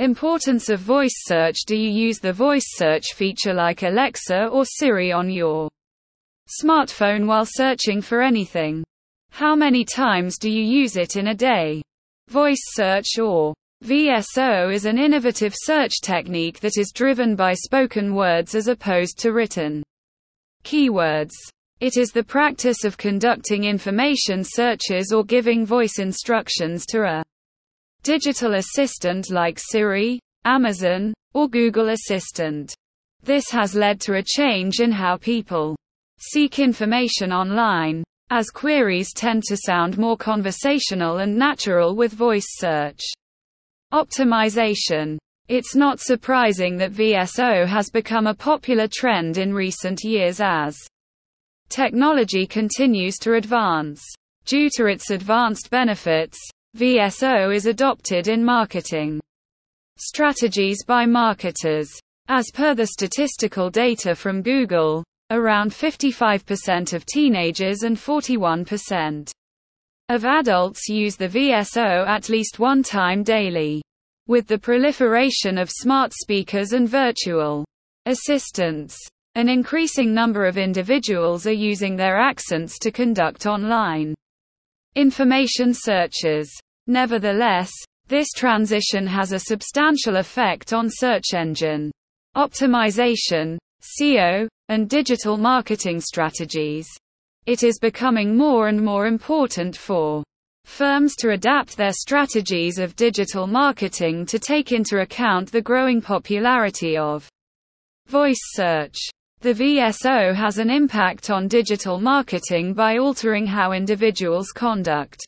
Importance of voice search Do you use the voice search feature like Alexa or Siri on your smartphone while searching for anything? How many times do you use it in a day? Voice search or VSO is an innovative search technique that is driven by spoken words as opposed to written keywords. It is the practice of conducting information searches or giving voice instructions to a digital assistant like Siri, Amazon, or Google Assistant. This has led to a change in how people seek information online, as queries tend to sound more conversational and natural with voice search. Optimization. It's not surprising that VSO has become a popular trend in recent years as technology continues to advance. Due to its advanced benefits, VSO is adopted in marketing strategies by marketers. As per the statistical data from Google, around 55% of teenagers and 41% of adults use the VSO at least one time daily. With the proliferation of smart speakers and virtual assistants, an increasing number of individuals are using their accents to conduct online information searches. Nevertheless, this transition has a substantial effect on search engine optimization, SEO, and digital marketing strategies. It is becoming more and more important for firms to adapt their strategies of digital marketing to take into account the growing popularity of voice search. The VSO has an impact on digital marketing by altering how individuals conduct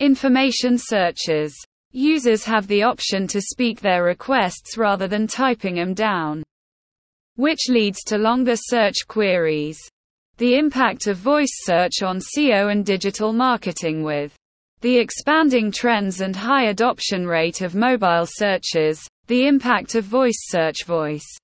information searches. Users have the option to speak their requests rather than typing them down, which leads to longer search queries. The impact of voice search on SEO and digital marketing with the expanding trends and high adoption rate of mobile searches, the impact of voice search voice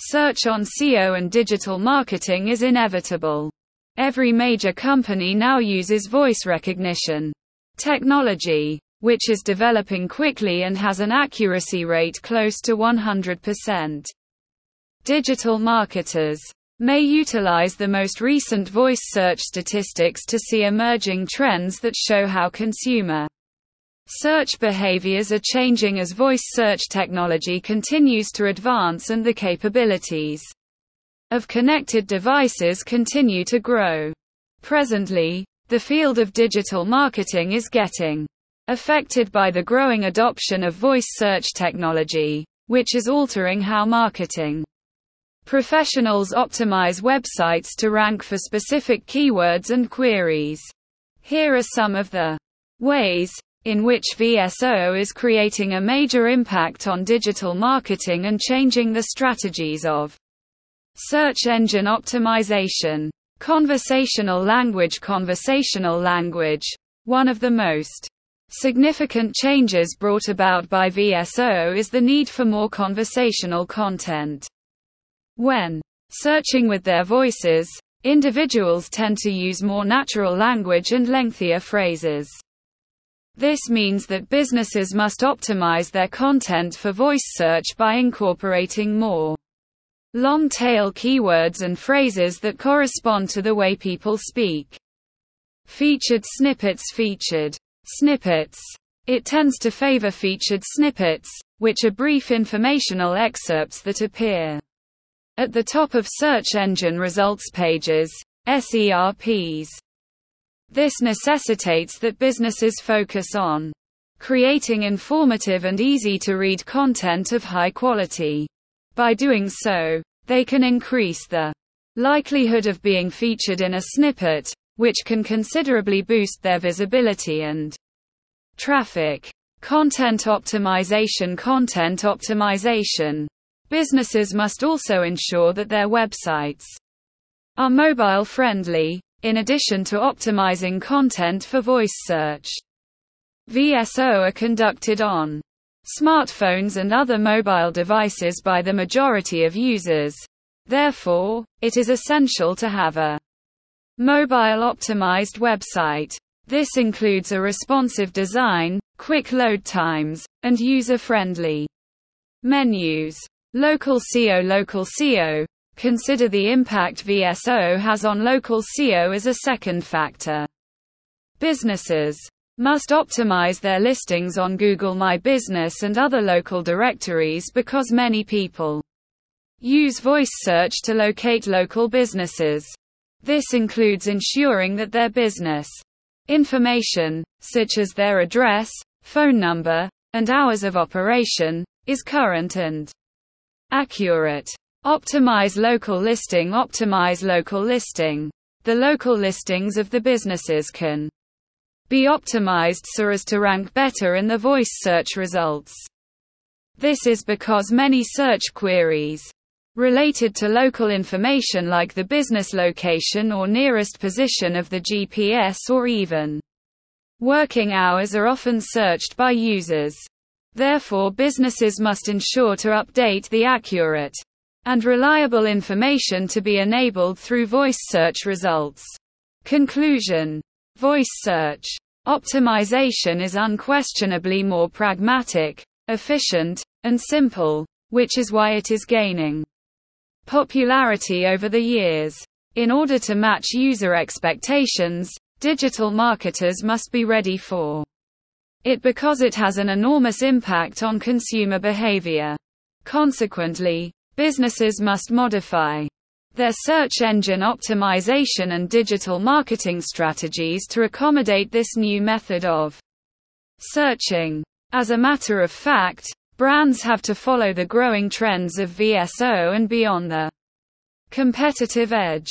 Search on SEO and digital marketing is inevitable. Every major company now uses voice recognition technology, which is developing quickly and has an accuracy rate close to 100%. Digital marketers may utilize the most recent voice search statistics to see emerging trends that show how consumer Search behaviors are changing as voice search technology continues to advance and the capabilities of connected devices continue to grow. Presently, the field of digital marketing is getting affected by the growing adoption of voice search technology, which is altering how marketing professionals optimize websites to rank for specific keywords and queries. Here are some of the ways in which VSO is creating a major impact on digital marketing and changing the strategies of search engine optimization. Conversational language Conversational language. One of the most significant changes brought about by VSO is the need for more conversational content. When searching with their voices, individuals tend to use more natural language and lengthier phrases. This means that businesses must optimize their content for voice search by incorporating more long tail keywords and phrases that correspond to the way people speak. Featured snippets Featured snippets. It tends to favor featured snippets, which are brief informational excerpts that appear at the top of search engine results pages, SERPs. This necessitates that businesses focus on creating informative and easy to read content of high quality. By doing so, they can increase the likelihood of being featured in a snippet, which can considerably boost their visibility and traffic. Content optimization Content optimization. Businesses must also ensure that their websites are mobile friendly, in addition to optimizing content for voice search. VSO are conducted on smartphones and other mobile devices by the majority of users. Therefore, it is essential to have a mobile optimized website. This includes a responsive design, quick load times, and user-friendly menus. Local SEO Local SEO. Consider the impact VSO has on local SEO as a second factor. Businesses must optimize their listings on Google My Business and other local directories because many people use voice search to locate local businesses. This includes ensuring that their business information, such as their address, phone number, and hours of operation, is current and accurate. Optimize local listing Optimize local listing. The local listings of the businesses can be optimized so as to rank better in the voice search results. This is because many search queries related to local information like the business location or nearest position of the GPS or even working hours are often searched by users. Therefore businesses must ensure to update the accurate and reliable information to be enabled through voice search results. Conclusion Voice search optimization is unquestionably more pragmatic, efficient, and simple, which is why it is gaining popularity over the years. In order to match user expectations, digital marketers must be ready for it because it has an enormous impact on consumer behavior. Consequently, businesses must modify their search engine optimization and digital marketing strategies to accommodate this new method of searching. As a matter of fact, brands have to follow the growing trends of VSO and be on the competitive edge.